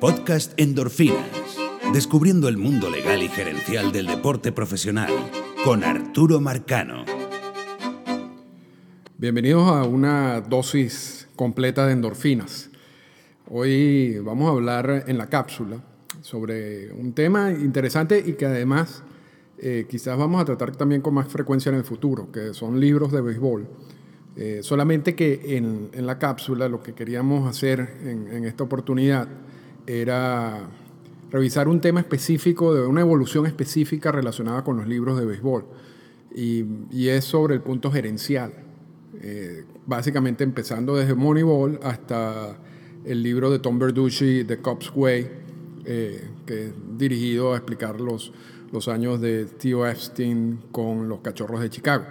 Podcast Endorfinas. Descubriendo el mundo legal y gerencial del deporte profesional con Arturo Marcano. Bienvenidos a una dosis completa de endorfinas. Hoy vamos a hablar en la cápsula sobre un tema interesante y que además eh, quizás vamos a tratar también con más frecuencia en el futuro, que son libros de béisbol. Eh, solamente que en, la cápsula lo que queríamos hacer en, esta oportunidad era revisar un tema específico, de una evolución específica relacionada con los libros de béisbol. Y, y es sobre el punto gerencial. Eh, básicamente empezando desde Moneyball hasta el libro de Tom Verducci, The Cops Way, eh, que es dirigido a explicar los, los años de Theo Epstein con los cachorros de Chicago.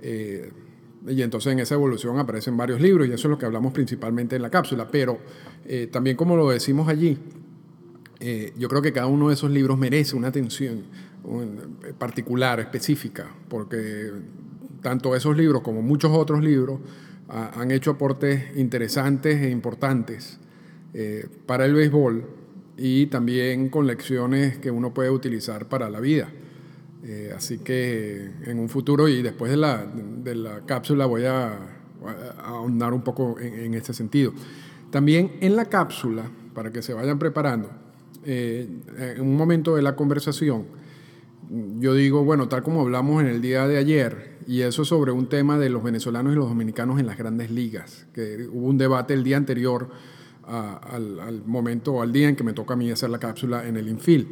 Eh, y entonces en esa evolución aparecen varios libros y eso es lo que hablamos principalmente en la cápsula. Pero eh, también como lo decimos allí, eh, yo creo que cada uno de esos libros merece una atención un, particular, específica, porque tanto esos libros como muchos otros libros han hecho aportes interesantes e importantes eh, para el béisbol y también con lecciones que uno puede utilizar para la vida. Eh, así que en un futuro y después de la, de la cápsula voy a, ahondar un poco en, este sentido. También en la cápsula, para que se vayan preparando, eh, en un momento de la conversación, yo digo, bueno, tal como hablamos en el día de ayer, y eso sobre un tema de los venezolanos y los dominicanos en las grandes ligas, que hubo un debate el día anterior al, al momento, al día en que me toca a mí hacer la cápsula en el infield.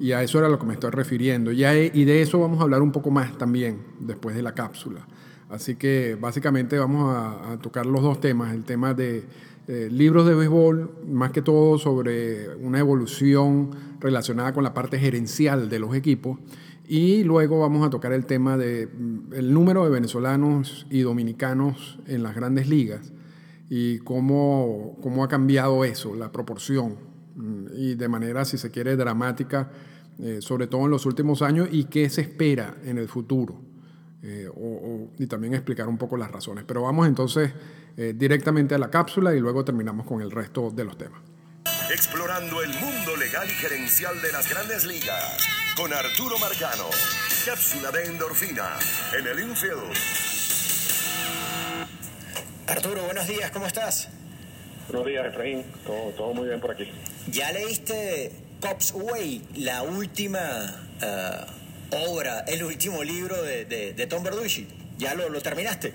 Y a eso era lo que me estoy refiriendo. Y de eso vamos a hablar un poco más también después de la cápsula. Así que básicamente vamos a, tocar los dos temas. El tema de eh, libros de béisbol, más que todo sobre una evolución relacionada con la parte gerencial de los equipos. Y luego vamos a tocar el tema del de, número de venezolanos y dominicanos en las grandes ligas y cómo, cómo ha cambiado eso, la proporción y de manera, si se quiere, dramática, eh, sobre todo en los últimos años, y qué se espera en el futuro. Eh, o, o, y también explicar un poco las razones. Pero vamos entonces eh, directamente a la cápsula y luego terminamos con el resto de los temas. Explorando el mundo legal y gerencial de las grandes ligas con Arturo Marcano. Cápsula de endorfina en el infield. Arturo, buenos días, ¿cómo estás? Buenos días, Efraín. Todo, todo muy bien por aquí. ¿Ya leíste Cops Way, la última uh, obra, el último libro de, de, Tom Verducci? ¿Ya lo, lo, terminaste?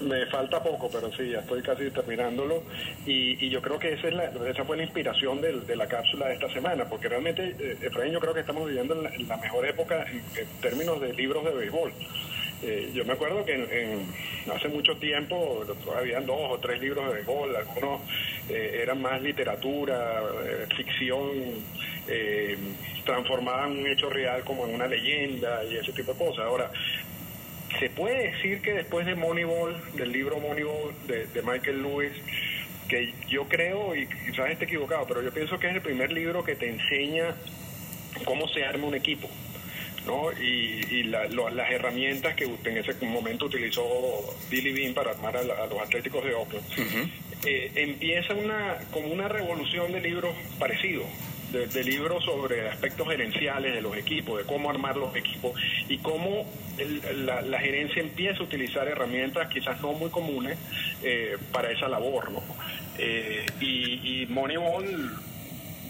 Me falta poco, pero sí, ya estoy casi terminándolo. Y, y yo creo que esa, es la, esa fue la inspiración de, de, la cápsula de esta semana, porque realmente, eh, Efraín, yo creo que estamos viviendo en la, mejor época en, términos de libros de béisbol. Eh, yo me acuerdo que en, en, hace mucho tiempo había dos o tres libros de béisbol, algunos eh, eran más literatura, eh, ficción, eh, transformaban un hecho real como en una leyenda y ese tipo de cosas. Ahora, se puede decir que después de Moneyball, del libro Moneyball de, de Michael Lewis, que yo creo, y quizás esté equivocado, pero yo pienso que es el primer libro que te enseña cómo se arma un equipo. ¿No? Y, y la, lo, las herramientas que en ese momento utilizó Billy Bean para armar a, la, a los Atléticos de Oakland, uh -huh. eh, empieza una, como una revolución de libros parecidos. De, de, libros sobre aspectos gerenciales de los equipos, de cómo armar los equipos y cómo el, la, la, gerencia empieza a utilizar herramientas quizás no muy comunes eh, para esa labor. ¿no? Eh, y, y Moneyball,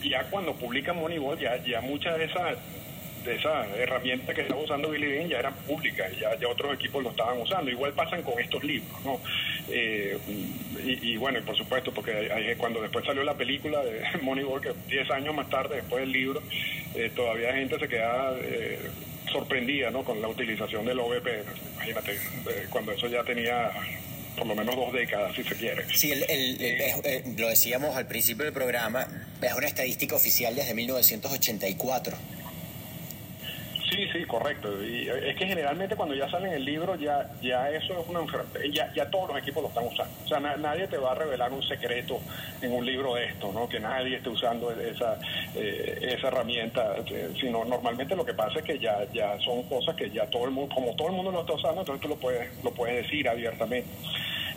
ya cuando publica Moneyball, ya, ya muchas de esas de esa herramienta que estaba usando Billy Bean ya eran públicas, ya, ya otros equipos lo estaban usando. Igual pasan con estos libros, ¿no? Eh, y, y, bueno, y por supuesto, porque hay, cuando después salió la película de Moneyball, que 10 años más tarde, después del libro, eh, todavía gente se queda eh, sorprendida, ¿no? Con la utilización del OVP. Imagínate, eh, cuando eso ya tenía por lo menos dos décadas, si se quiere. Sí, el, el, el, lo decíamos al principio del programa, es una estadística oficial desde 1984. Sí, sí, correcto. Y es que generalmente cuando ya sale en el libro ya ya eso es una ya, ya todos los equipos lo están usando. O sea, na, nadie te va a revelar un secreto en un libro de esto, ¿no? Que nadie esté usando esa eh, esa herramienta, sino normalmente lo que pasa es que ya ya son cosas que ya todo el mundo como todo el mundo lo está usando, entonces tú lo puedes lo puedes decir abiertamente.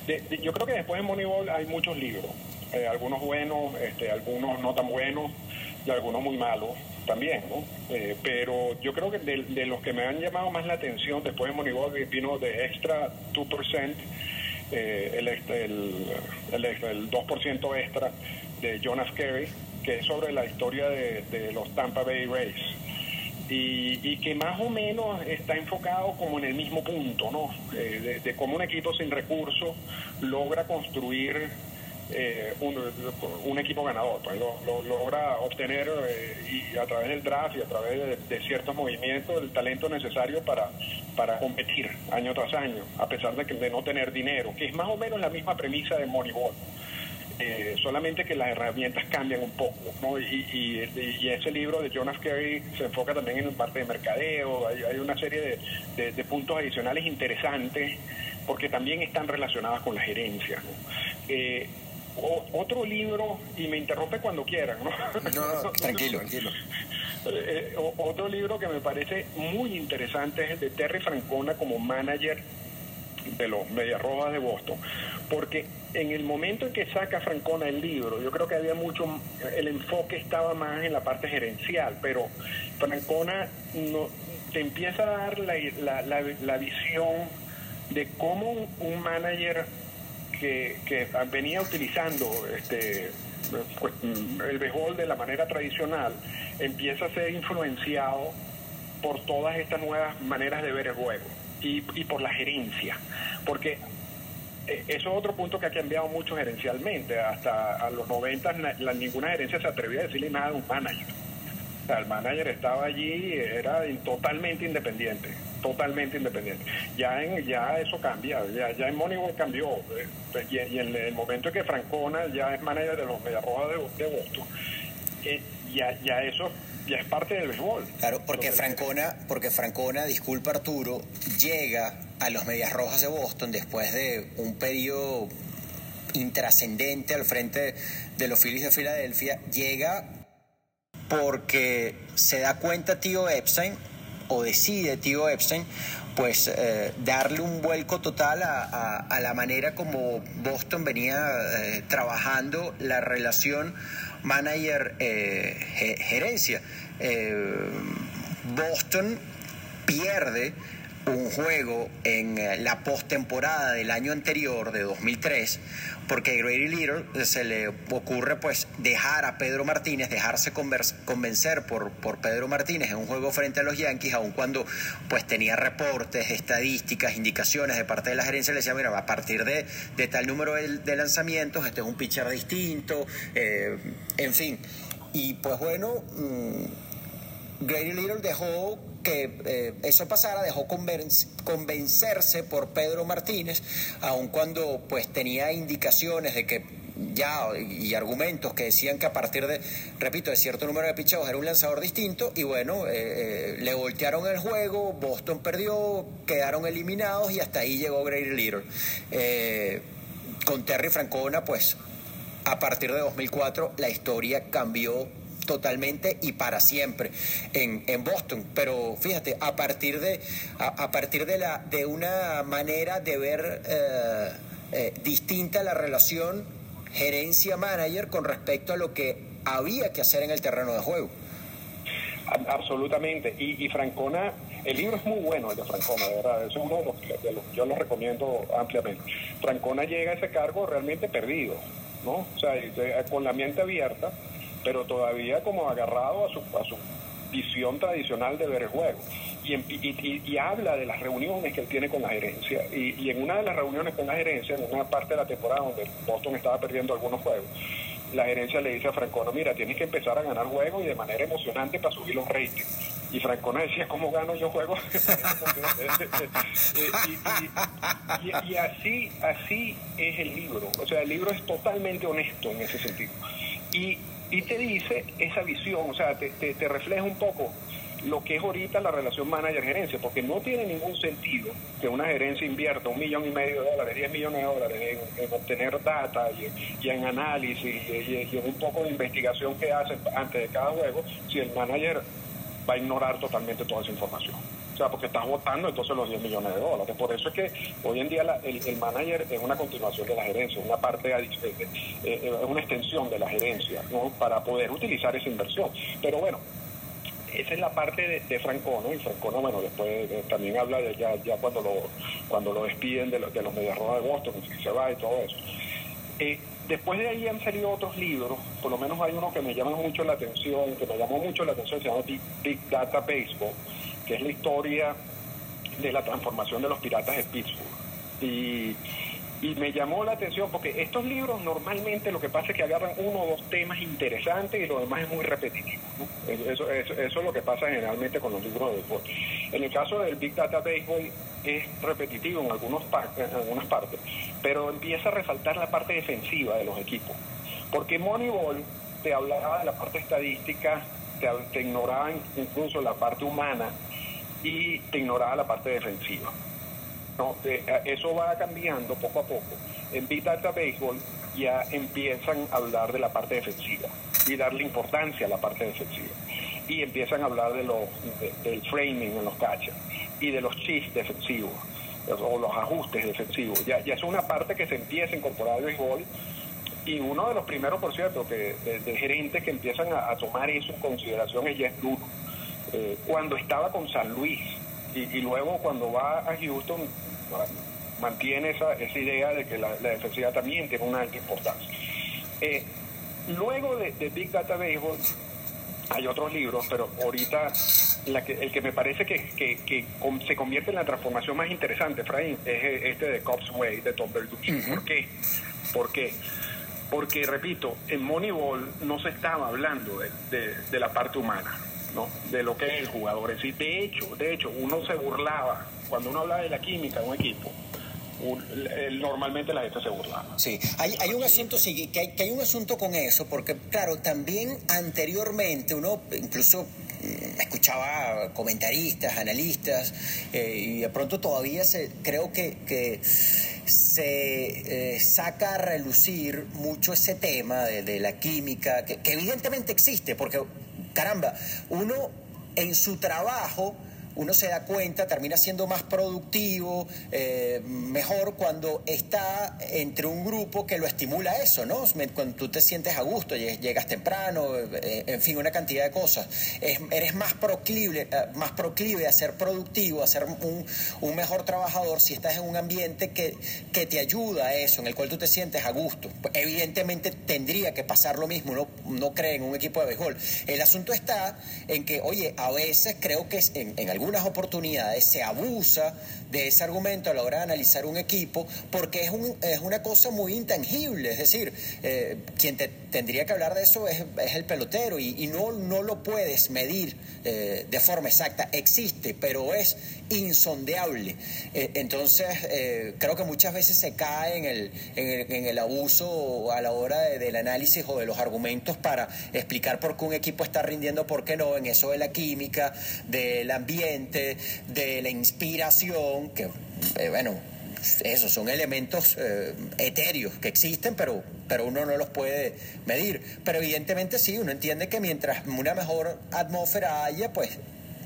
De, yo creo que después de Moneyball hay muchos libros eh, algunos buenos, este, algunos no tan buenos y algunos muy malos también, ¿no? Eh, pero yo creo que de, los que me han llamado más la atención después de Moneyball vino de Extra 2%, eh, el, el, el, 2% extra de Jonas Carey, que es sobre la historia de, los Tampa Bay Rays. Y, que más o menos está enfocado como en el mismo punto, ¿no? Eh, de, cómo un equipo sin recursos logra construir eh, un, equipo ganador, pues lo, logra obtener eh, y a través del draft y a través de, ciertos movimientos el talento necesario para, para competir año tras año, a pesar de, que, de no tener dinero, que es más o menos la misma premisa de Moneyball. Eh, solamente que las herramientas cambian un poco, ¿no? Y, ese libro de Jonas Carey se enfoca también en parte de mercadeo, hay, una serie de, puntos adicionales interesantes porque también están relacionadas con la gerencia. Eh, otro libro, y me interrumpe cuando quieran, ¿no? tranquilo, tranquilo. Eh, otro libro que me parece muy interesante es el de Terry Francona como manager de los Medias Rojas de Boston, porque en el momento en que saca Francona el libro, yo creo que había mucho, el enfoque estaba más en la parte gerencial, pero Francona no, te empieza a dar la, la, la, visión de cómo un manager que, que venía utilizando este pues, el béisbol de la manera tradicional empieza a ser influenciado por todas estas nuevas maneras de ver el juego y, y por la gerencia, porque eh, eso es otro punto que ha cambiado mucho gerencialmente. Hasta a los 90 ninguna gerencia se atrevía a decirle nada a un manager. O sea, el manager estaba allí, era totalmente independiente, totalmente independiente. Ya en, ya eso cambia, ya, ya en Moneyball cambió. Eh, y, en el momento en que Francona ya es manager de los Mediarrojas de, de Boston, eh, ya, ya eso ya es parte del béisbol. Claro, porque Francona, porque Francona, disculpa Arturo, llega a los Medias Rojas de Boston después de un periodo intrascendente al frente de los Phillies de Filadelfia, llega porque se da cuenta tío Epstein, o decide tío Epstein, pues eh, darle un vuelco total a, la manera como Boston venía eh, trabajando la relación manager-gerencia. Eh, Boston pierde un juego en eh, la postemporada del año anterior, de 2003, porque a Grady Little se le ocurre pues dejar a Pedro Martínez, dejarse convencer por, por Pedro Martínez en un juego frente a los Yankees, aun cuando pues tenía reportes, estadísticas, indicaciones de parte de la gerencia, le decía, mira, a partir de, de tal número de, lanzamientos, este es un pitcher distinto, eh, en fin. Y pues bueno, mm, Grady Little dejó que eh, eso pasara, dejó convencerse por Pedro Martínez, aun cuando pues tenía indicaciones de que ya y argumentos que decían que a partir de, repito, de cierto número de pichados era un lanzador distinto y bueno, eh, eh, le voltearon el juego, Boston perdió, quedaron eliminados y hasta ahí llegó Grady Little. con Terry Francona, pues a partir de 2004 la historia cambió totalmente y para siempre en, en Boston. Pero fíjate, a partir de, a, partir de, la, de una manera de ver eh, eh, distinta la relación gerencia-manager con respecto a lo que había que hacer en el terreno de juego. Absolutamente. Y, y, Francona, el libro es muy bueno, el de Francona, de verdad. Es uno de los, yo lo recomiendo ampliamente. Francona llega a ese cargo realmente perdido, ¿no? O sea, con la mente abierta pero todavía como agarrado a su, a su visión tradicional de ver el juego. Y, y, habla de las reuniones que él tiene con la gerencia. Y, en una de las reuniones con la gerencia, en una parte de la temporada donde Boston estaba perdiendo algunos juegos, la gerencia le dice a Francona, mira, tienes que empezar a ganar juegos y de manera emocionante para subir los ratings. Y Francona decía, ¿cómo gano yo juegos? y, así, así es el libro. O sea, el libro es totalmente honesto en ese sentido. Y y te dice esa visión, o sea, te, te, refleja un poco lo que es ahorita la relación manager-gerencia, porque no tiene ningún sentido que una gerencia invierta un millón y medio de dólares, 10 millones de dólares en, obtener data y, en análisis y, en un poco de investigación que hace antes de cada juego, si el manager va a ignorar totalmente toda esa información. O sea, porque estás votando entonces los 10 millones de dólares. Por eso es que hoy en día el, manager es una continuación de la gerencia, una parte, eh, eh, es una extensión de la gerencia, ¿no? Para poder utilizar esa inversión. Pero bueno, esa es la parte de, de Francono, y Francono, bueno, después eh, también habla de ya, ya cuando lo cuando lo despiden de, de los Medias Rojas de Boston, que se va y todo eso. Eh, después de ahí han salido otros libros, por lo menos hay uno que me llama mucho la atención, que me llamó mucho la atención, se llama Big, Data Baseball, que es la historia de la transformación de los piratas de Pittsburgh. Y y me llamó la atención porque estos libros normalmente lo que pasa es que agarran uno o dos temas interesantes y lo demás es muy repetitivo. Eso, eso, es lo que pasa generalmente con los libros de deporte. En el caso del Big Data Baseball es repetitivo en, algunos en algunas partes, pero empieza a resaltar la parte defensiva de los equipos. Porque Moneyball te hablaba de la parte estadística, te, te ignoraba incluso la parte humana y te ignoraba la parte defensiva. No, eh, eso va cambiando poco a poco. En Big Data Baseball ya empiezan a hablar de la parte defensiva y darle importancia a la parte defensiva. Y empiezan a hablar de los, del framing en los catchers y de los chips defensivos o los ajustes defensivos. Ya, ya es una parte que se empieza a incorporar al béisbol y uno de los primeros, por cierto, que de, gerentes que empiezan a, tomar eso en consideración es Jeff Luno. Eh, cuando estaba con San Luis y, y, luego cuando va a Houston mantiene esa, esa idea de que la, defensiva también tiene una alta importancia. Eh, luego de, Big Data Baseball hay otros libros, pero ahorita la que, el que me parece que, que, se convierte en la transformación más interesante, Efraín, es este de Cops Way, de Tom Berducci. ¿Por qué? ¿Por qué? Porque, repito, en Moneyball no se estaba hablando de, la parte humana, ¿no? de lo que es el jugador. Es decir, de hecho, de hecho, uno se burlaba cuando uno habla de la química de un equipo, normalmente la gente se burla. Sí, hay, hay un asunto, sí, que hay, que hay un asunto con eso, porque claro, también anteriormente uno incluso escuchaba comentaristas, analistas, eh, y de pronto todavía se, creo que, que se eh, saca a relucir mucho ese tema de, la química, que evidentemente existe, porque caramba, uno en su trabajo uno se da cuenta, termina siendo más productivo, eh, mejor cuando está entre un grupo que lo estimula eso, ¿no? Cuando tú te sientes a gusto, llegas temprano, eh, en fin, una cantidad de cosas. eres más proclive, eh, más proclive a ser productivo, a ser un, mejor trabajador si estás en un ambiente que, que te ayuda a eso, en el cual tú te sientes a gusto. Evidentemente tendría que pasar lo mismo, no, no cree en un equipo de béisbol. El asunto está en que, oye, a veces creo que en, en algún algunas oportunidades se abusa de ese argumento a la hora de analizar un equipo porque es, un, es una cosa muy intangible. Es decir, eh, quien te, tendría que hablar de eso es, el pelotero y, no, no lo puedes medir eh, de forma exacta. Existe, pero es insondeable. Eh, entonces, creo que muchas veces se cae en el, en el, abuso a la hora del análisis o de los argumentos para explicar por qué un equipo está rindiendo, por qué no, en eso de la química, del ambiente de la inspiración, que, eh, bueno, esos son elementos eh, etéreos que existen, pero, pero uno no los puede medir. Pero evidentemente sí, uno entiende que mientras una mejor atmósfera haya, pues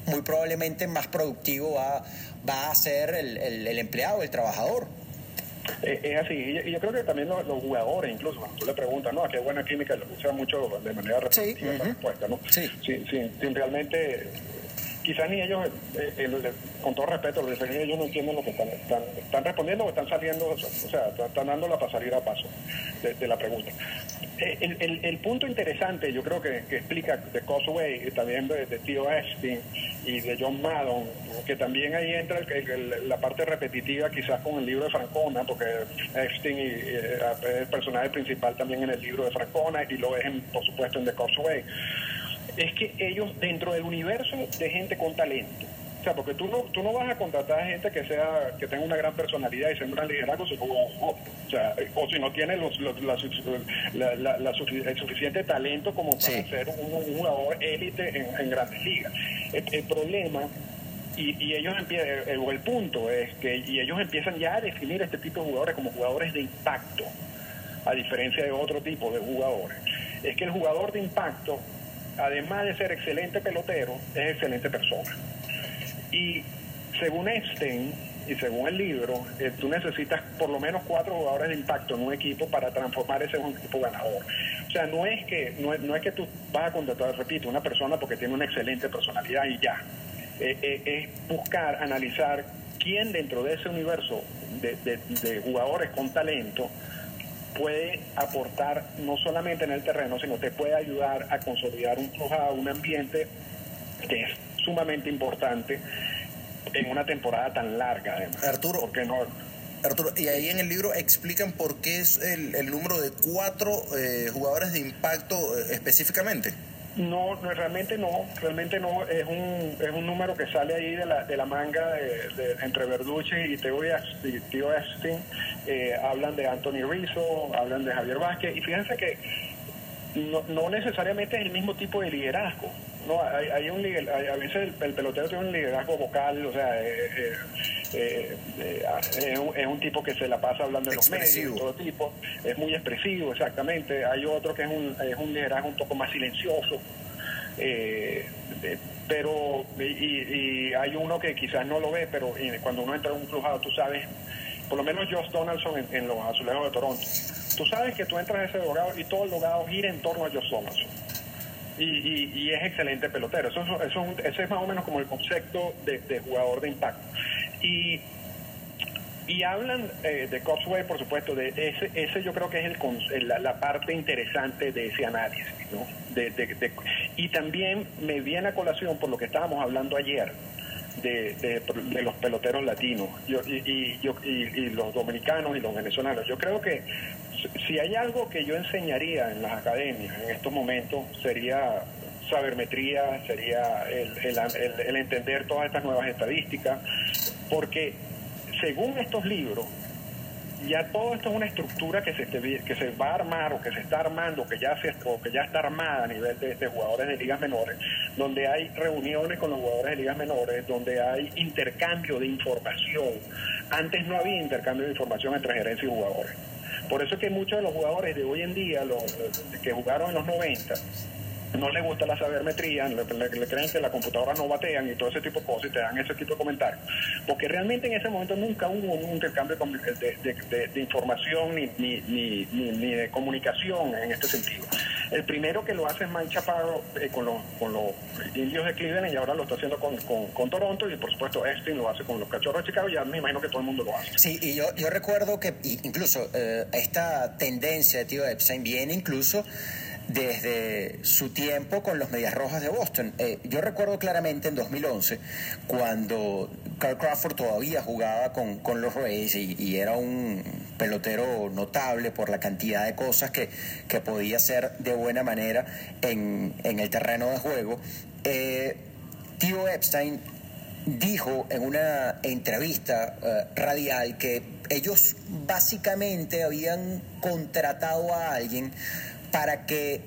muy probablemente más productivo va, va a ser el, el, empleado, el trabajador. Eh, es así, y yo creo que también los, jugadores, incluso cuando tú le preguntas, ¿no? A qué buena química, lo usa mucho de manera respuesta, ¿no? Sí. Sí, sí, realmente quizás ni ellos, eh, con todo respeto, ellos no entienden lo que están, están, respondiendo o están saliendo, o sea, están dándola para salir a paso de, la pregunta. Eh, el, punto interesante, yo creo que, explica de Cosway, y también de, Tío Epstein y de John Madden, que también ahí entra la parte repetitiva quizás con el libro de Francona, porque Epstein eh, es el personaje principal también en el libro de Francona y lo es, por supuesto, en The Cosway es que ellos dentro del universo de gente con talento, o sea, porque tú no, tú no vas a contratar a gente que sea que tenga una gran personalidad y sea un gran liderazgo, o, sea, o si no tiene los, la, el suficiente talento como para ser un, jugador élite en, grandes ligas. El, problema y, y, ellos empiezan, el, el, punto es que y ellos empiezan ya a definir este tipo de jugadores como jugadores de impacto, a diferencia de otro tipo de jugadores. Es que el jugador de impacto además de ser excelente pelotero, es excelente persona. Y según Epstein y según el libro, eh, tú necesitas por lo menos cuatro jugadores de impacto en un equipo para transformar ese en un equipo ganador. O sea, no es que no no es que tú vas a contratar, repito, una persona porque tiene una excelente personalidad y ya. Eh, eh, es buscar, analizar quién dentro de ese universo de- de jugadores con talento puede aportar no solamente en el terreno, sino te puede ayudar a consolidar un un ambiente que es sumamente importante en una temporada tan larga, además. Arturo. Porque no, Arturo, y ahí en el libro explican por qué es el, el número de cuatro eh, jugadores de impacto eh, específicamente. No, no, realmente no, realmente no, es un, es un número que sale ahí de la, de la manga de, entre Verducci y Theo Epstein, Eh, hablan de Anthony Rizzo, hablan de Javier Vázquez, y fíjense que no, no necesariamente es el mismo tipo de liderazgo, no, hay, hay un hay- a veces el, el pelotero tiene un liderazgo vocal, o sea, eh, eh, eh, es, un, es un tipo que se la pasa hablando en los medios, todo tipo, es muy expresivo, exactamente. Hay otro que es un, es un liderazgo un poco más silencioso, eh, pero y, y hay uno que quizás no lo ve, pero cuando uno entra en un crujado, tú sabes, por lo menos Josh Donaldson en, en los Azulejos de Toronto, tú sabes que tú entras a ese dogado y todo el dogado gira en torno a Josh Donaldson. Y, y- y es excelente pelotero. Eso, es- eso es un- ese es más o menos como el concepto de, jugador de impacto. Y y hablan eh, de Copsway, por supuesto, de ese, ese yo creo que es el, la, la parte interesante de ese análisis, ¿no? De- de- de- y también me viene a colación por lo que estábamos hablando ayer de- de los peloteros latinos yo, y, y- yo- y- y los dominicanos y los venezolanos. Yo creo que si- hay algo que yo enseñaría en las academias en estos momentos sería sabermetría, sería el, el- el- el entender todas estas nuevas estadísticas, porque según estos libros, ya todo esto es una estructura que se, que se va a armar o que se está armando, que ya, se, o que ya está armada a nivel de, de jugadores de ligas menores, donde hay reuniones con los jugadores de ligas menores, donde hay intercambio de información. Antes no había intercambio de información entre gerencia y jugadores. Por eso es que muchos de los jugadores de hoy en día, los, que jugaron en los 90, no les gusta la sabermetría, le, le- creen que la computadora no batean y todo ese tipo de cosas y te dan ese tipo de comentarios. Porque realmente en ese momento nunca hubo un intercambio de, información ni, ni, ni- ni de comunicación en este sentido. El primero que lo hace es Mike Chaparro eh, con, los, indios de Cleveland y ahora lo está haciendo con, Toronto y por supuesto Epstein lo hace con los cachorros de Chicago y ya me imagino que todo el mundo lo hace. Sí, y yo, yo recuerdo que incluso eh, esta tendencia de tío Epstein viene incluso desde su tiempo con los Medias Rojas de Boston. Eh, yo recuerdo claramente en 2011, cuando Carl Crawford todavía jugaba con, con los Rays y, era un pelotero notable por la cantidad de cosas que, que podía hacer de buena manera en, en el terreno de juego. Eh, tío Epstein dijo en una entrevista eh, radial que ellos básicamente habían contratado a alguien para que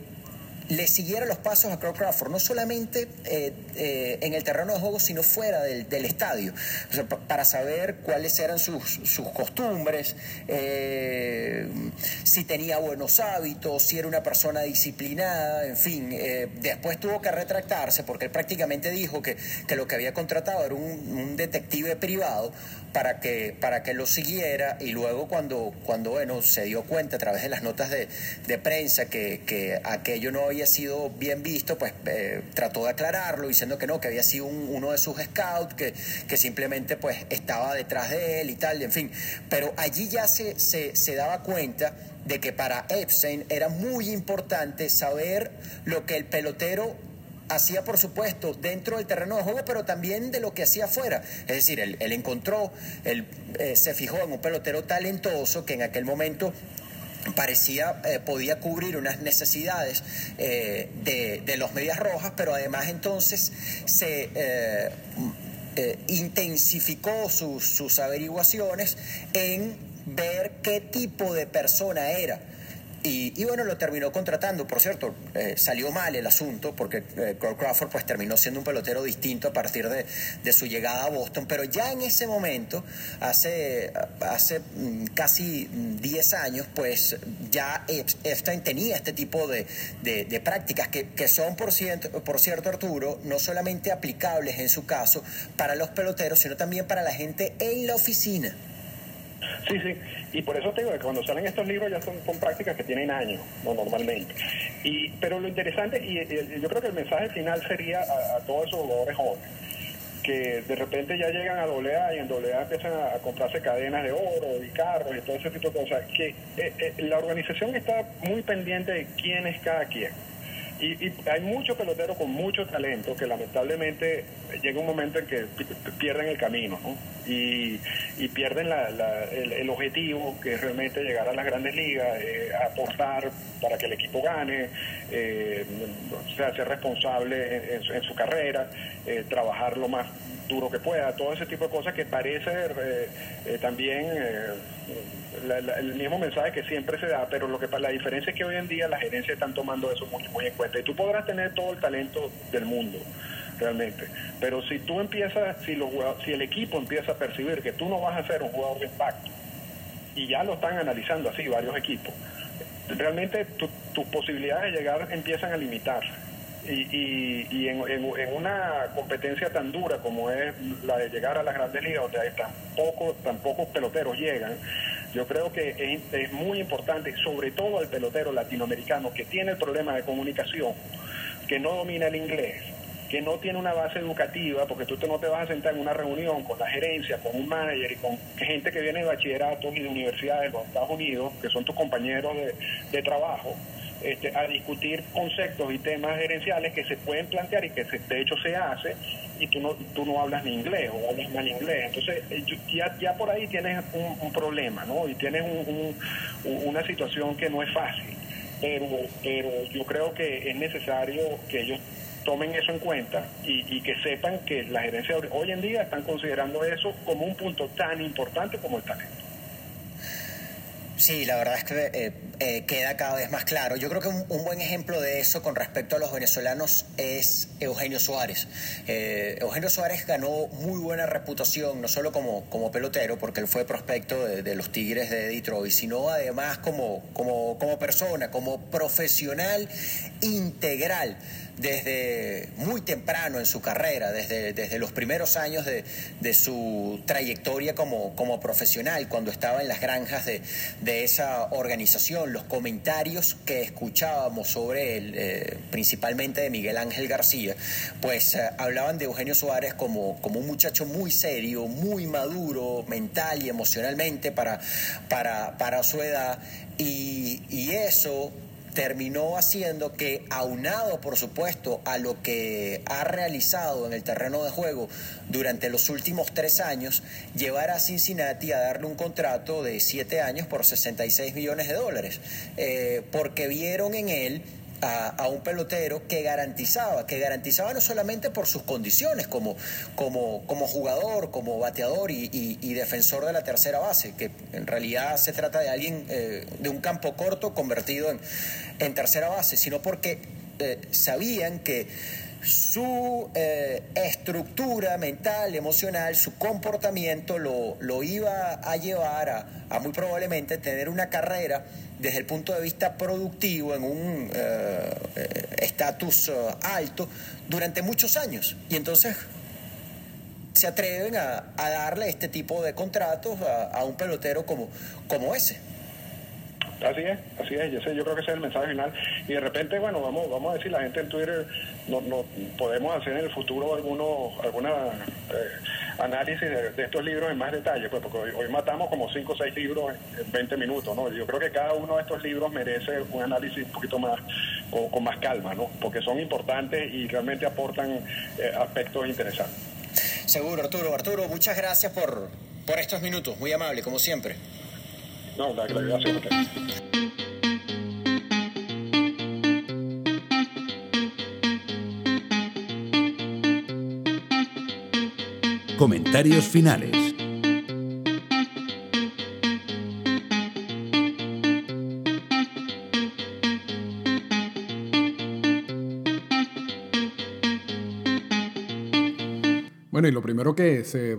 le siguiera los pasos a Carl Crawford, no solamente eh, eh, en el terreno de juego, sino fuera del, estadio, para saber cuáles eran sus, costumbres, eh, si tenía buenos hábitos, si era una persona disciplinada, en fin. eh, después tuvo que retractarse porque él prácticamente dijo que, que lo que había contratado era un, detective privado para que, para que lo siguiera y luego cuando, cuando bueno, se dio cuenta a través de las notas de, prensa que, que aquello no sido bien visto, pues eh, trató de aclararlo diciendo que no, que había sido un- uno de sus scouts, que, que simplemente pues estaba detrás de él y tal, en fin. Pero allí ya se, se, daba cuenta de que para Epstein era muy importante saber lo que el pelotero hacía, por supuesto, dentro del terreno de juego, pero también de lo que hacía afuera. Es decir, él, él encontró, él eh, se fijó en un pelotero talentoso que en aquel momento parecía, eh, podía cubrir unas necesidades eh, de, de los medias rojas, pero además entonces se... eh, eh, intensificó sus, sus averiguaciones en ver qué tipo de persona era Y, bueno, lo terminó contratando. Por cierto, eh, salió mal el asunto porque eh, Crawford pues terminó siendo un pelotero distinto a partir de, su llegada a Boston. Pero ya en ese momento, hace, hace mm, casi 10 años, pues ya Epstein tenía este tipo de, de, prácticas que, que son, por cierto, por cierto, Arturo, no solamente aplicables en su caso para los peloteros, sino también para la gente en la oficina. Sí, sí, y por eso te digo que cuando salen estos libros ya son, prácticas que tienen años, no normalmente. Y, pero lo interesante, y, yo creo que el mensaje final sería a, todos esos jugadores jóvenes, que de repente ya llegan a doble A y en doble A empiezan a, comprarse cadenas de oro y carros y todo ese tipo de cosas, que eh, eh, la organización está muy pendiente de quién es cada quien y, hay muchos peloteros con mucho talento que lamentablemente llega un momento en que pierden el camino y, pierden el, objetivo que es realmente llegar a las grandes ligas, eh, aportar para que el equipo gane, eh, o sea, ser responsable en, su carrera, eh, trabajar lo más duro que pueda, todo ese tipo de cosas que parece también el mismo mensaje que siempre se da, pero lo que la diferencia es que hoy en día las gerencias están tomando eso muy, muy en cuenta. Y tú podrás tener todo el talento del mundo, realmente. Pero si tú empiezas, si, los, si el equipo empieza a percibir que tú no vas a ser un jugador de impacto, y ya lo están analizando así varios equipos, realmente tus posibilidades de llegar empiezan a limitar. Y, y, en, en, una competencia tan dura como es la de llegar a las grandes ligas, donde hay tan, poco, tan peloteros llegan, yo creo que es, muy importante, sobre todo al pelotero latinoamericano que tiene el problema de comunicación, que no domina el inglés, que no tiene una base educativa, porque tú no te vas a sentar en una reunión con la gerencia, con un manager y con gente que viene de bachilleratos y de universidades de los Estados Unidos, que son tus compañeros de, de trabajo, este, a discutir conceptos y temas gerenciales que se pueden plantear y que de hecho se hace y tú no, tú no hablas ni inglés o hablas mal inglés. Entonces eh, ya, ya por ahí tienes un, problema, ¿no? Y tienes una situación que no es fácil. Pero, pero yo creo que es necesario que ellos tomen eso en cuenta y, y, que sepan que la gerencia hoy en día están considerando eso como un punto tan importante como el talento. Sí, la verdad es que eh, eh, queda cada vez más claro. Yo creo que un, buen ejemplo de eso con respecto a los venezolanos es Eugenio Suárez. Eh, Eugenio Suárez ganó muy buena reputación, no solo como, como pelotero, porque él fue prospecto de, los Tigres de Detroit, sino además como, como, como persona, como profesional integral desde muy temprano en su carrera, desde, desde los primeros años de, su trayectoria como, como, profesional, cuando estaba en las granjas de, esa organización, los comentarios que escuchábamos sobre él, eh, principalmente de Miguel Ángel García, pues eh, hablaban de Eugenio Suárez como, como un muchacho muy serio, muy maduro mental y emocionalmente para, para, para su edad, y eso terminó haciendo que, aunado por supuesto a lo que ha realizado en el terreno de juego durante los últimos tres años, llevara a Cincinnati a darle un contrato de siete años por 66 millones de dólares, eh, porque vieron en él a, un pelotero que garantizaba, que garantizaba no solamente por sus condiciones como, como, como jugador, como bateador y, defensor de la tercera base, que en realidad se trata de alguien eh, de un campo corto convertido en, en tercera base, sino porque eh, sabían que su eh, estructura mental, emocional, su comportamiento lo, lo iba a llevar a, a, muy probablemente tener una carrera desde el punto de vista productivo en un eh, estatus alto durante muchos años. Y entonces se atreven a, a darle este tipo de contratos a, a un pelotero como, como ese. Así es, así es, yo, sé, yo creo que ese es el mensaje final. Y de repente, bueno, vamos, vamos a decir, la gente en Twitter, no, no podemos hacer en el futuro algunos, alguna eh, análisis de, estos libros en más detalle, pues porque hoy, matamos como 5 o 6 libros en, 20 minutos, ¿no? Yo creo que cada uno de estos libros merece un análisis un poquito más, o, con más calma, ¿no? Porque son importantes y realmente aportan eh, aspectos interesantes. Seguro, Arturo. Arturo, muchas gracias por, por estos minutos, muy amable, como siempre. No, la Comentarios finales. Bueno, y lo primero que se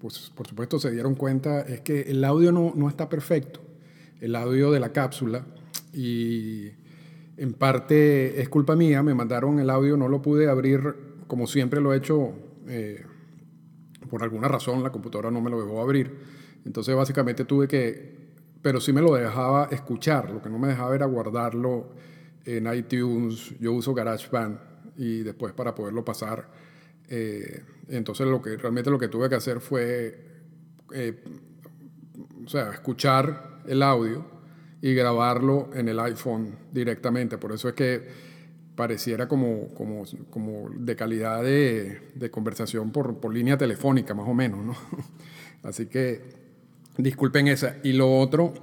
pues, por supuesto se dieron cuenta es que el audio no, no está perfecto, el audio de la cápsula, y en parte es culpa mía, me mandaron el audio, no lo pude abrir como siempre lo he hecho, eh, por alguna razón la computadora no me lo dejó abrir, entonces básicamente tuve que, pero sí me lo dejaba escuchar, lo que no me dejaba era guardarlo en iTunes, yo uso GarageBand y después para poderlo pasar eh, entonces lo que realmente lo que tuve que hacer fue, eh, o sea, escuchar el audio y grabarlo en el iPhone directamente. Por eso es que pareciera como, como, como de calidad de, conversación por, por, línea telefónica, más o menos, ¿no? Así que disculpen esa. Y lo otro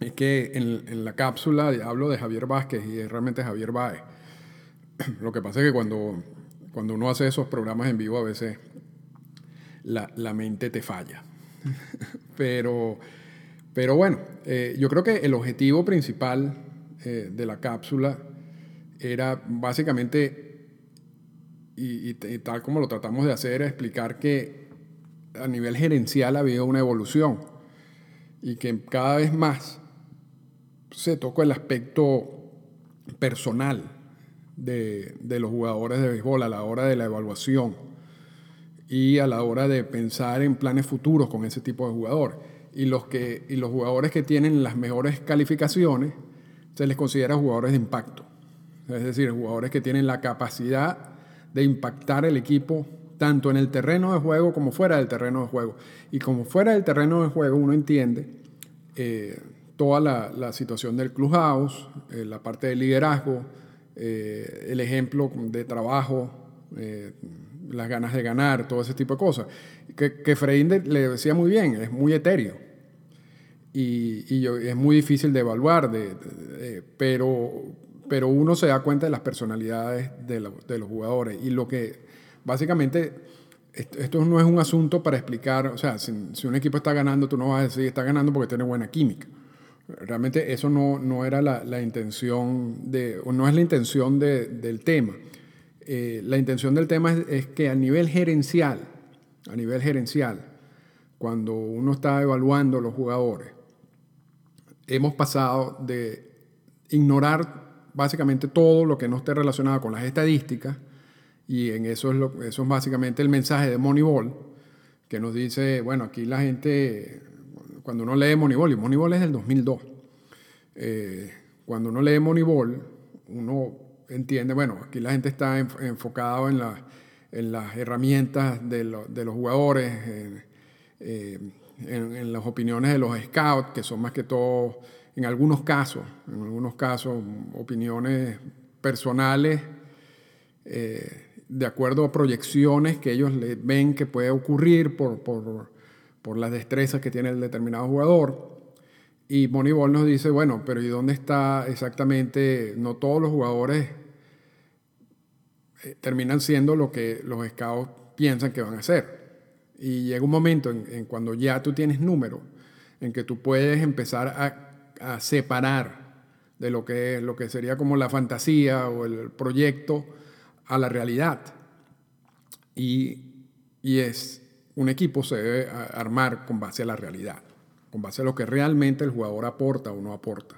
es que en, la cápsula hablo de Javier Vázquez y es realmente Javier Baez. Lo que pasa es que cuando cuando uno hace esos programas en vivo a veces la, la mente te falla. pero, pero bueno, eh, yo creo que el objetivo principal eh, de la cápsula era básicamente, y, y, tal como lo tratamos de hacer, explicar que a nivel gerencial ha habido una evolución y que cada vez más se toca el aspecto personal de, de, los jugadores de béisbol a la hora de la evaluación y a la hora de pensar en planes futuros con ese tipo de jugador. Y los, que, y los jugadores que tienen las mejores calificaciones se les considera jugadores de impacto. Es decir, jugadores que tienen la capacidad de impactar el equipo tanto en el terreno de juego como fuera del terreno de juego. Y como fuera del terreno de juego uno entiende eh, toda la, la, situación del clubhouse, eh, la parte del liderazgo, eh, el ejemplo de trabajo, eh, las ganas de ganar, todo ese tipo de cosas. Que, que le decía muy bien, es muy etéreo y, y yo, es muy difícil de evaluar, de, de, pero, pero uno se da cuenta de las personalidades de, lo, de los jugadores y lo que básicamente esto no es un asunto para explicar, o sea, si, si, un equipo está ganando, tú no vas a decir está ganando porque tiene buena química. Realmente eso no, no era la, la, intención de, o no es la intención de, del tema. Eh, la intención del tema es, es, que a nivel gerencial, a nivel gerencial, cuando uno está evaluando los jugadores, hemos pasado de ignorar básicamente todo lo que no esté relacionado con las estadísticas, y en eso es, lo, eso es básicamente el mensaje de Moneyball, que nos dice, bueno, aquí la gente cuando uno lee Moneyball, y Moneyball es del 2002, eh, cuando uno lee Moneyball, uno entiende, bueno, aquí la gente está enf enfocada en, la, en, las herramientas de, lo, de los jugadores, en, eh, en, las opiniones de los scouts, que son más que todo, en algunos casos, en algunos casos, opiniones personales, eh, de acuerdo a proyecciones que ellos ven que puede ocurrir por, por por las destrezas que tiene el determinado jugador. Y Moneyball nos dice, bueno, pero ¿y dónde está exactamente? No todos los jugadores eh, terminan siendo lo que los scouts piensan que van a ser. Y llega un momento en, cuando ya tú tienes números, en que tú puedes empezar a, separar de lo que, lo que sería como la fantasía o el proyecto a la realidad. Y, y es un equipo se debe armar con base a la realidad, con base a lo que realmente el jugador aporta o no aporta.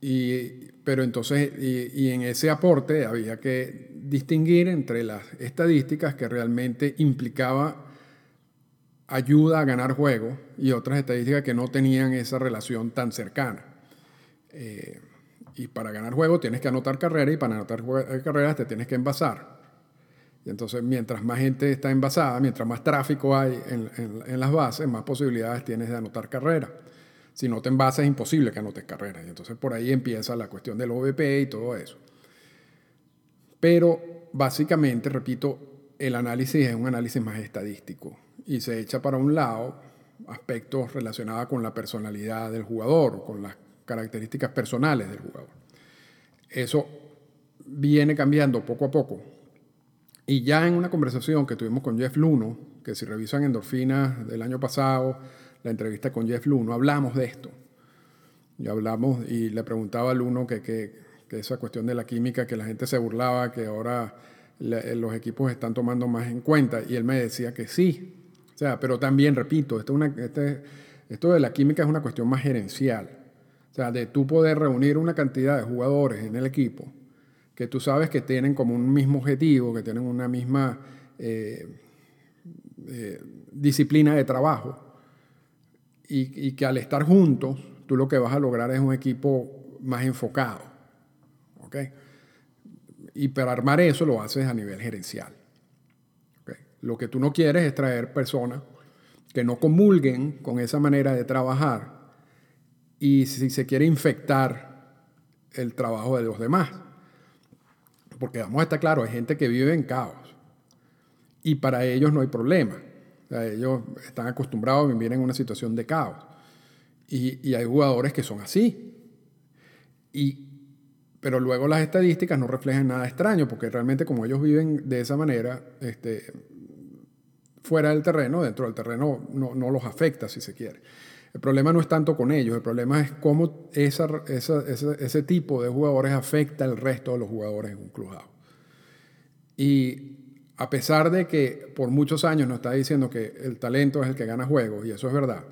Y, pero entonces, y, en ese aporte había que distinguir entre las estadísticas que realmente implicaba ayuda a ganar juego y otras estadísticas que no tenían esa relación tan cercana. Eh, y para ganar juego tienes que anotar carrera y para anotar carreras te tienes que envasar. Y entonces, mientras más gente está envasada, mientras más tráfico hay en, las bases, más posibilidades tienes de anotar carrera. Si no te envasas, es imposible que anotes carrera. Y entonces, por ahí empieza la cuestión del OVP y todo eso. Pero, básicamente, repito, el análisis es un análisis más estadístico y se echa para un lado aspectos relacionados con la personalidad del jugador, con las características personales del jugador. Eso viene cambiando poco a poco y ya en una conversación que tuvimos con Jeff Luno, que si revisan Endorfinas del año pasado, la entrevista con Jeff Luno, hablamos de esto. Y hablamos y le preguntaba a Luno que, que, que esa cuestión de la química, que la gente se burlaba, que ahora la- los equipos están tomando más en cuenta. Y él me decía que sí. O sea, pero también, repito, esto, es una- este- esto de la química es una cuestión más gerencial. O sea, de tú poder reunir una cantidad de jugadores en el equipo que tú sabes que tienen como un mismo objetivo, que tienen una misma eh, eh, disciplina de trabajo y, que al estar juntos tú lo que vas a lograr es un equipo más enfocado. ¿ok? Y para armar eso lo haces a nivel gerencial. Lo que tú no quieres es traer personas que no comulguen con esa manera de trabajar y si se quiere infectar el trabajo de los demás. Porque vamos a estar claros, hay gente que vive en caos y para ellos no hay problema. O sea, ellos están acostumbrados a vivir en una situación de caos. Y, y hay jugadores que son así. Y, pero luego las estadísticas no reflejan nada extraño, porque realmente como ellos viven de esa manera, este, fuera del terreno, dentro del terreno no, no los afecta, si se quiere. El problema no es tanto con ellos, el problema es cómo ese tipo de jugadores afecta al resto de los jugadores en un clubhouse. Y a pesar de que por muchos años nos está diciendo que el talento es el que gana juegos, y eso es verdad,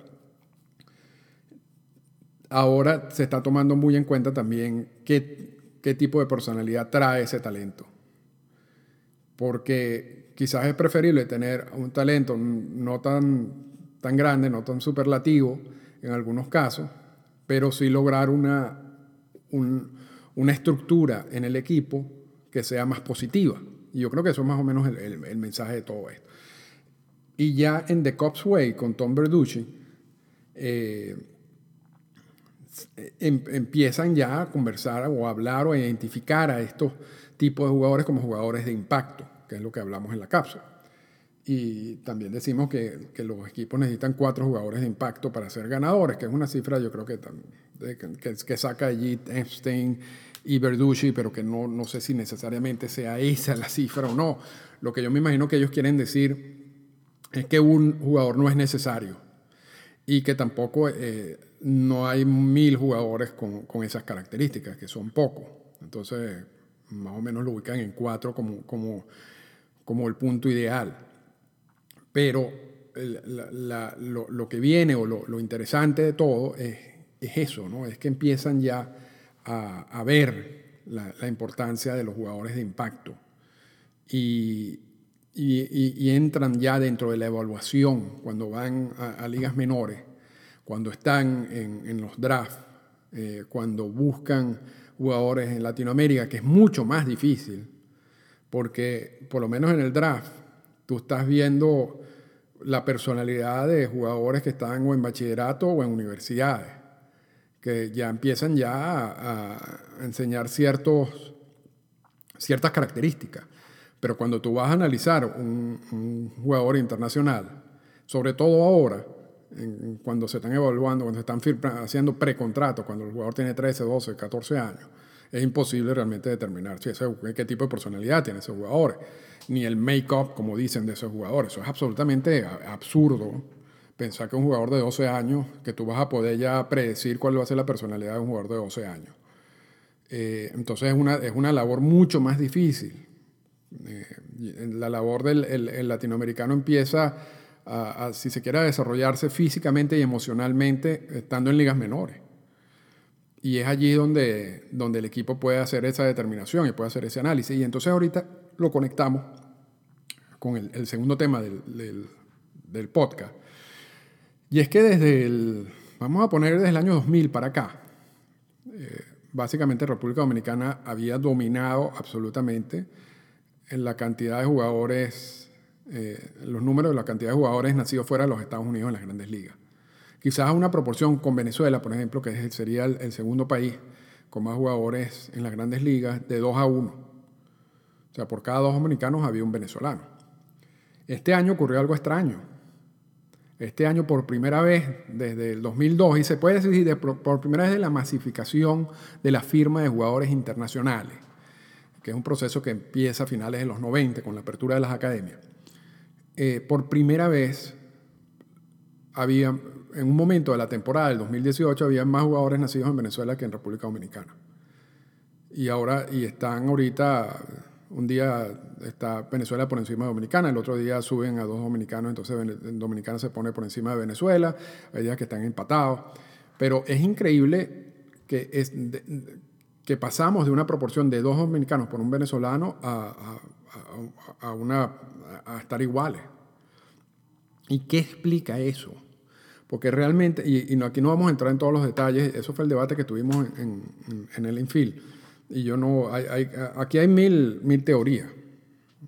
ahora se está tomando muy en cuenta también qué tipo de personalidad trae ese talento. Porque quizás es preferible tener un talento no tan, tan grande, no tan superlativo en algunos casos, pero sí lograr una, un- una estructura en el equipo que sea más positiva. Y yo creo que eso es más o menos el, mensaje de todo esto. Y ya en The Cops Way, con Tom Verducci, eh, em- empiezan ya a conversar o a hablar o a identificar a estos tipos de jugadores como jugadores de impacto, que es lo que hablamos en la cápsula. Y también decimos que, que los equipos necesitan cuatro jugadores de impacto para ser ganadores, que es una cifra yo creo que, que saca allí Epstein y Verducci, pero que no, no sé si necesariamente sea esa la cifra o no. Lo que yo me imagino que ellos quieren decir es que un jugador no es necesario y que tampoco eh, no hay mil jugadores con, con esas características, que son pocos. Entonces, más o menos lo ubican en cuatro como, como, como el punto ideal. Pero la- la- lo, lo que viene o lo, lo interesante de todo es, es eso, ¿no? Es que empiezan ya a, a ver la, la importancia de los jugadores de impacto y- y- y entran ya dentro de la evaluación cuando van a, a ligas menores, cuando están en, en los drafts, eh, cuando buscan jugadores en Latinoamérica, que es mucho más difícil, porque por lo menos en el draft tú estás viendo la personalidad de jugadores que están o en bachillerato o en universidades, que ya empiezan ya a, enseñar ciertos, ciertas características. Pero cuando tú vas a analizar un, jugador internacional, sobre todo ahora, cuando se están evaluando, cuando se están haciendo precontratos, cuando el jugador tiene 13, 12, 14 años, es imposible realmente determinar si ese, qué tipo de personalidad tiene ese jugador, ni el make-up, como dicen, de esos jugadores. Eso es absolutamente absurdo. Pensar que un jugador de 12 años, que tú vas a poder ya predecir cuál va a ser la personalidad de un jugador de 12 años. Eh, entonces es una, es una labor mucho más difícil. Eh, la labor del el- latinoamericano empieza a, si se quiere, a desarrollarse físicamente y emocionalmente estando en ligas menores. Y es allí donde, donde el equipo puede hacer esa determinación y puede hacer ese análisis. Y entonces ahorita lo conectamos con el, segundo tema del, del, del podcast. Y es que desde el, vamos a poner desde el año 2000 para acá, eh, básicamente República Dominicana había dominado absolutamente en la cantidad de jugadores, eh, los números de la cantidad de jugadores nacidos fuera de los Estados Unidos en las grandes ligas. Quizás una proporción con Venezuela, por ejemplo, que sería el, segundo país con más jugadores en las grandes ligas, de 2 a 1. O sea, por cada dos dominicanos había un venezolano. Este año ocurrió algo extraño. Este año, por primera vez desde el 2002, y se puede decir de- por por primera vez de la masificación de la firma de jugadores internacionales, que es un proceso que empieza a finales de los 90 con la apertura de las academias. Eh, por primera vez había, en un momento de la temporada del 2018, había más jugadores nacidos en Venezuela que en República Dominicana. Y ahora, y están ahorita Un día está Venezuela por encima de Dominicana, el otro día suben a dos dominicanos, entonces Dominicana se pone por encima de Venezuela, hay días que están empatados. Pero es increíble que, es que pasamos de una proporción de dos dominicanos por un venezolano a, a, una, a estar iguales. ¿Y qué explica eso? Porque realmente, y, aquí no vamos a entrar en todos los detalles, eso fue el debate que tuvimos en, el Infil. Y yo no, aquí hay mil, mil teorías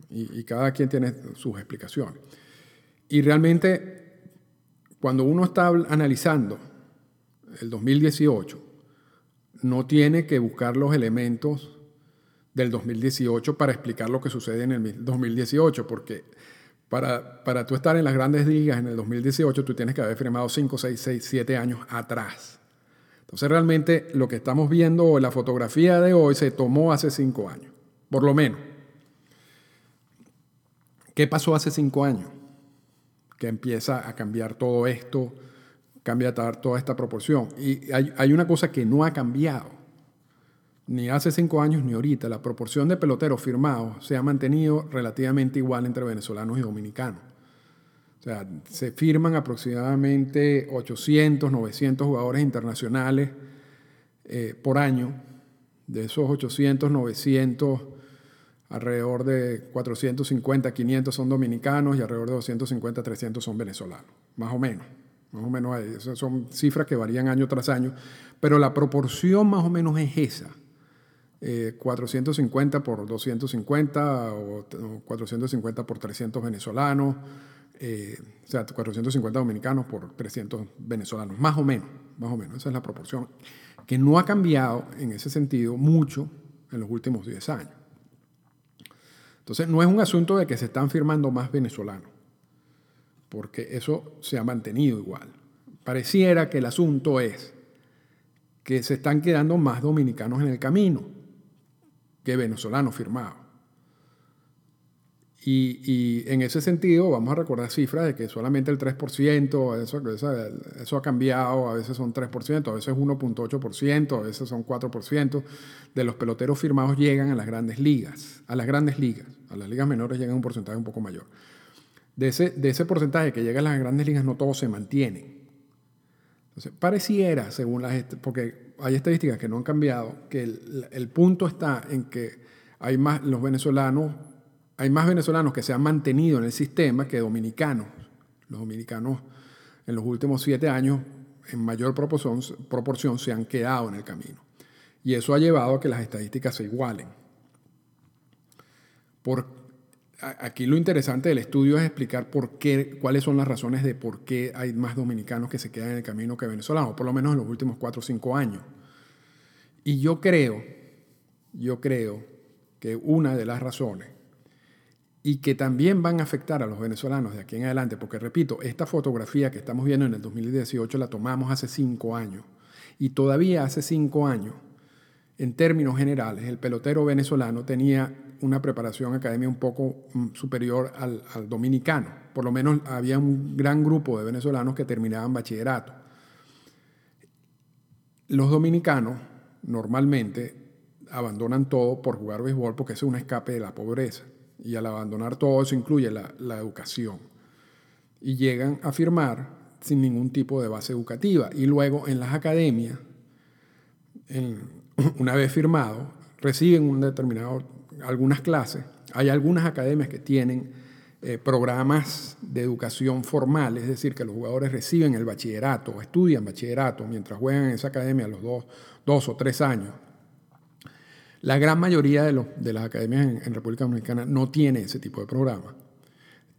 y, y, cada quien tiene sus explicaciones. Y realmente, cuando uno está analizando el 2018, no tiene que buscar los elementos del 2018 para explicar lo que sucede en el 2018, porque para, para tú estar en las grandes ligas en el 2018, tú tienes que haber firmado 5, 6, 6, 7 años atrás. Entonces realmente lo que estamos viendo, la fotografía de hoy, se tomó hace 5 años, por lo menos. ¿Qué pasó hace 5 años? Que empieza a cambiar todo esto, cambia toda esta proporción. Y hay, hay una cosa que no ha cambiado ni hace cinco años ni ahorita, la proporción de peloteros firmados se ha mantenido relativamente igual entre venezolanos y dominicanos. O sea, se firman aproximadamente 800, 900 jugadores internacionales eh, por año. De esos 800, 900, alrededor de 450, 500 son dominicanos y alrededor de 250, 300 son venezolanos, más o menos. Más o menos Esas son cifras que varían año tras año, pero la proporción más o menos es esa. 450 eh, por 250 o, 450 por 300 venezolanos, eh, o sea, 450 dominicanos por 300 venezolanos, más o menos, más o menos, esa es la proporción, que no ha cambiado en ese sentido mucho en los últimos 10 años. Entonces, no es un asunto de que se están firmando más venezolanos, porque eso se ha mantenido igual. Pareciera que el asunto es que se están quedando más dominicanos en el camino que venezolanos firmados. Y, en ese sentido vamos a recordar cifras de que solamente el 3%, eso, eso, eso ha cambiado, a veces son 3%, a veces 1.8%, a veces son 4% de los peloteros firmados llegan a las grandes ligas, a las grandes ligas, a las ligas menores llegan un porcentaje un poco mayor. De ese, de ese porcentaje que llega a las grandes ligas no todos se mantienen. Entonces, pareciera, según las, porque hay estadísticas que no han cambiado, que el, punto está en que hay más, los venezolanos, hay más venezolanos que se han mantenido en el sistema que dominicanos. Los dominicanos en los últimos siete años, en mayor proporción, proporción se han quedado en el camino. Y eso ha llevado a que las estadísticas se igualen. Por, aquí lo interesante del estudio es explicar por qué, cuáles son las razones de por qué hay más dominicanos que se quedan en el camino que venezolanos, por lo menos en los últimos cuatro o cinco años. Y yo creo, yo creo que una de las razones, y que también van a afectar a los venezolanos de aquí en adelante, porque repito, esta fotografía que estamos viendo en el 2018 la tomamos hace cinco años, y todavía hace cinco años, en términos generales, el pelotero venezolano tenía una preparación académica un poco mm, superior al, dominicano. Por lo menos había un gran grupo de venezolanos que terminaban bachillerato. Los dominicanos normalmente abandonan todo por jugar béisbol porque es un escape de la pobreza. Y al abandonar todo eso incluye la, la educación. Y llegan a firmar sin ningún tipo de base educativa. Y luego en las academias, una vez firmado, reciben un determinado algunas clases. Hay algunas academias que tienen eh, programas de educación formal, es decir, que los jugadores reciben el bachillerato, estudian bachillerato mientras juegan en esa academia los dos, dos o tres años. La gran mayoría de, los, de las academias en, República Dominicana no tiene ese tipo de programa.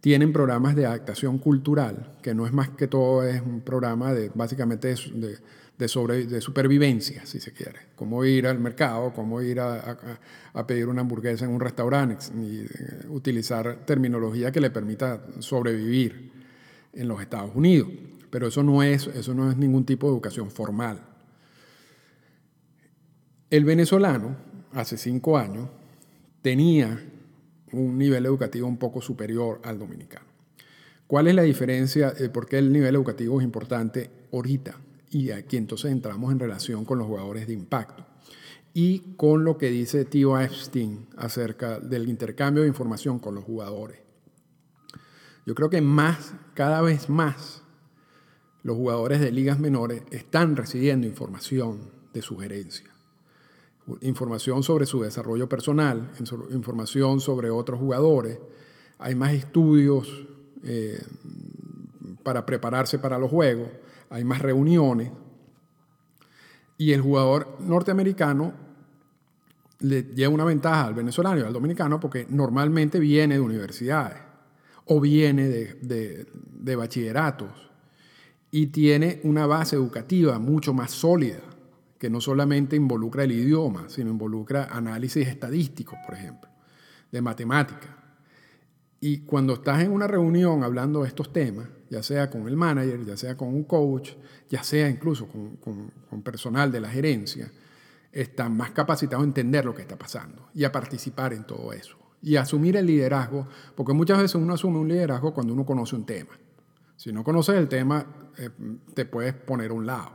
Tienen programas de adaptación cultural, que no es más que todo, es un programa de básicamente de, de supervivencia, si se quiere. Cómo ir al mercado, cómo ir a, pedir una hamburguesa en un restaurante y eh, utilizar terminología que le permita sobrevivir en los Estados Unidos. Pero eso no es, eso no es ningún tipo de educación formal. El venezolano, hace cinco años, tenía un nivel educativo un poco superior al dominicano. ¿Cuál es la diferencia? ¿Por qué el nivel educativo es importante ahorita? Y aquí entonces entramos en relación con los jugadores de impacto. y con lo que dice Tío Epstein acerca del intercambio de información con los jugadores. Yo creo que más, cada vez más, los jugadores de ligas menores están recibiendo información de sugerencia. Información sobre su desarrollo personal, información sobre otros jugadores. Hay más estudios eh, para prepararse para los juegos, hay más reuniones. Y el jugador norteamericano le lleva una ventaja al venezolano y al dominicano porque normalmente viene de universidades o viene de, de bachilleratos y tiene una base educativa mucho más sólida, que no solamente involucra el idioma, sino involucra análisis estadísticos, por ejemplo, de matemática. Y cuando estás en una reunión hablando de estos temas, ya sea con el manager, ya sea con un coach, ya sea incluso con, personal de la gerencia, están más capacitados a entender lo que está pasando y a participar en todo eso. Y asumir el liderazgo, porque muchas veces uno asume un liderazgo cuando uno conoce un tema. Si no conoces el tema, eh, te puedes poner a un lado.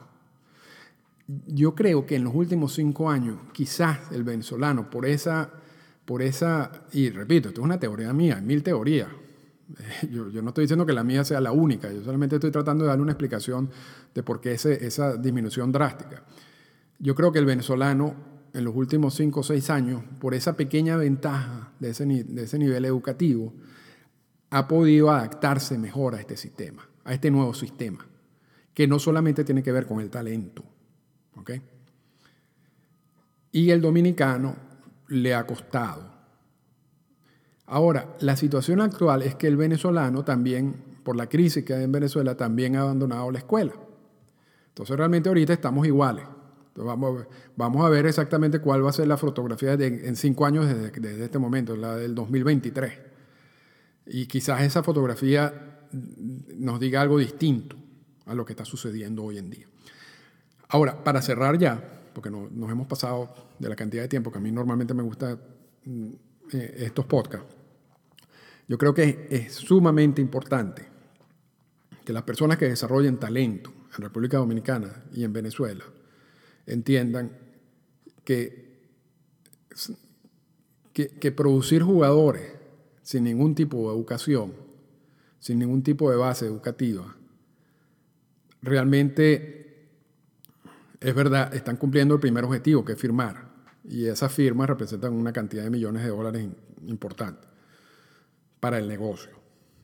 Yo creo que en los últimos cinco años, quizás el venezolano, por esa, por esa, y repito, esto es una teoría mía, mil teorías. Yo, no estoy diciendo que la mía sea la única, yo solamente estoy tratando de darle una explicación de por qué ese, esa disminución drástica. Yo creo que el venezolano en los últimos cinco o seis años, por esa pequeña ventaja de ese, de ese nivel educativo, ha podido adaptarse mejor a este sistema, a este nuevo sistema, que no solamente tiene que ver con el talento. Y el dominicano le ha costado. Ahora, la situación actual es que el venezolano también, por la crisis que hay en Venezuela, también ha abandonado la escuela. Entonces realmente ahorita estamos iguales. vamos, vamos a ver exactamente cuál va a ser la fotografía en cinco años desde, desde este momento, la del 2023. Y quizás esa fotografía nos diga algo distinto a lo que está sucediendo hoy en día. Ahora, para cerrar ya, porque nos hemos pasado de la cantidad de tiempo que a mí normalmente me gusta mm, eh, estos podcasts, yo creo que es sumamente importante que las personas que desarrollen talento en República Dominicana y en Venezuela entiendan que, que, que producir jugadores sin ningún tipo de educación, sin ningún tipo de base educativa, realmente es verdad, están cumpliendo el primer objetivo, que es firmar. Y esas firmas representan una cantidad de millones de dólares importante para el negocio.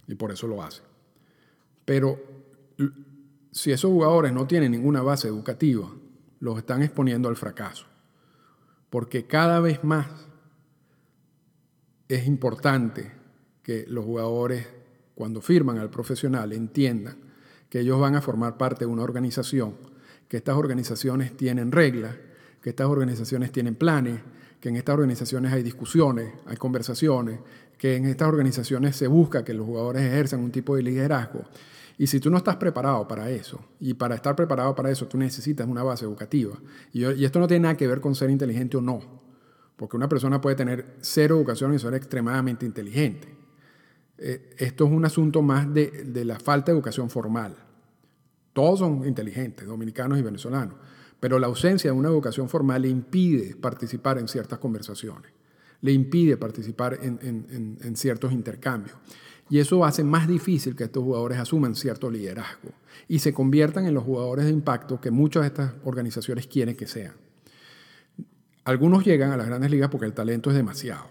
Y por eso lo hacen. Pero si esos jugadores no tienen ninguna base educativa, los están exponiendo al fracaso. Porque cada vez más es importante que los jugadores, cuando firman al profesional, entiendan que ellos van a formar parte de una organización, que estas organizaciones tienen reglas, que estas organizaciones tienen planes, que en estas organizaciones hay discusiones, hay conversaciones, que en estas organizaciones se busca que los jugadores ejerzan un tipo de liderazgo. Y si tú no estás preparado para eso, y para estar preparado para eso tú necesitas una base educativa, y, esto no tiene nada que ver con ser inteligente o no, porque una persona puede tener cero educación y ser extremadamente inteligente. Eh, esto es un asunto más de, de, la falta de educación formal. Todos son inteligentes, dominicanos y venezolanos, pero la ausencia de una educación formal le impide participar en ciertas conversaciones, le impide participar en, ciertos intercambios. Y eso hace más difícil que estos jugadores asuman cierto liderazgo y se conviertan en los jugadores de impacto que muchas de estas organizaciones quieren que sean. Algunos llegan a las grandes ligas porque el talento es demasiado.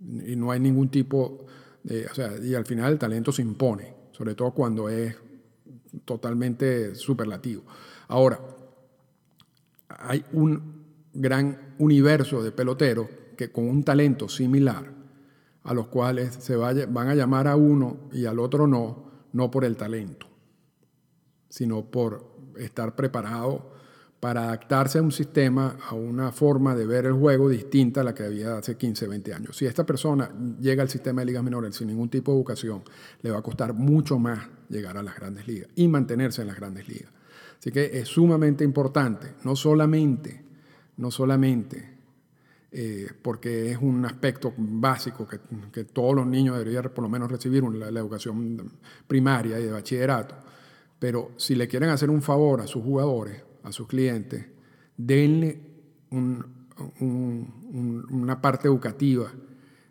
Y no hay ningún tipo de, o sea, y al final el talento se impone, sobre todo cuando es totalmente superlativo. Ahora, hay un gran universo de peloteros que con un talento similar, a los cuales se van a llamar a uno y al otro no, no por el talento, sino por estar preparado para adaptarse a un sistema, a una forma de ver el juego distinta a la que había hace 15, 20 años. Si esta persona llega al sistema de ligas menores sin ningún tipo de educación, le va a costar mucho más llegar a las grandes ligas y mantenerse en las grandes ligas. Así que es sumamente importante, no solamente, no solamente eh, porque es un aspecto básico que, todos los niños deberían por lo menos recibir la educación primaria y de bachillerato, pero si le quieren hacer un favor a sus jugadores, a sus clientes, denle una parte educativa.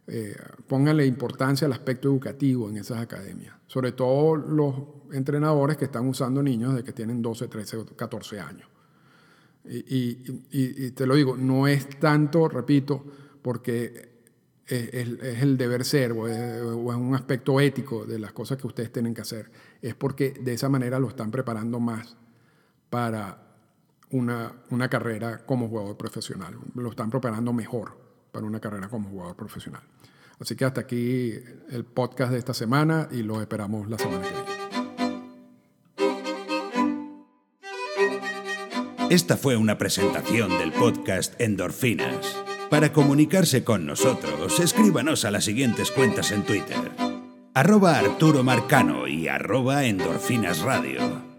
Eh, pónganle importancia al aspecto educativo en esas academias, sobre todo los entrenadores que están usando niños de que tienen 12, 13, 14 años. Y, te lo digo, no es tanto, repito, porque es, el deber ser o es, un aspecto ético de las cosas que ustedes tienen que hacer, es porque de esa manera lo están preparando más para una, una carrera como jugador profesional, lo están preparando mejor para una carrera como jugador profesional. Así que hasta aquí el podcast de esta semana y lo esperamos la semana que viene. Esta fue una presentación del podcast Endorfinas. Para comunicarse con nosotros, escríbanos a las siguientes cuentas en Twitter. Arroba Arturo Marcano y arroba Endorfinas Radio.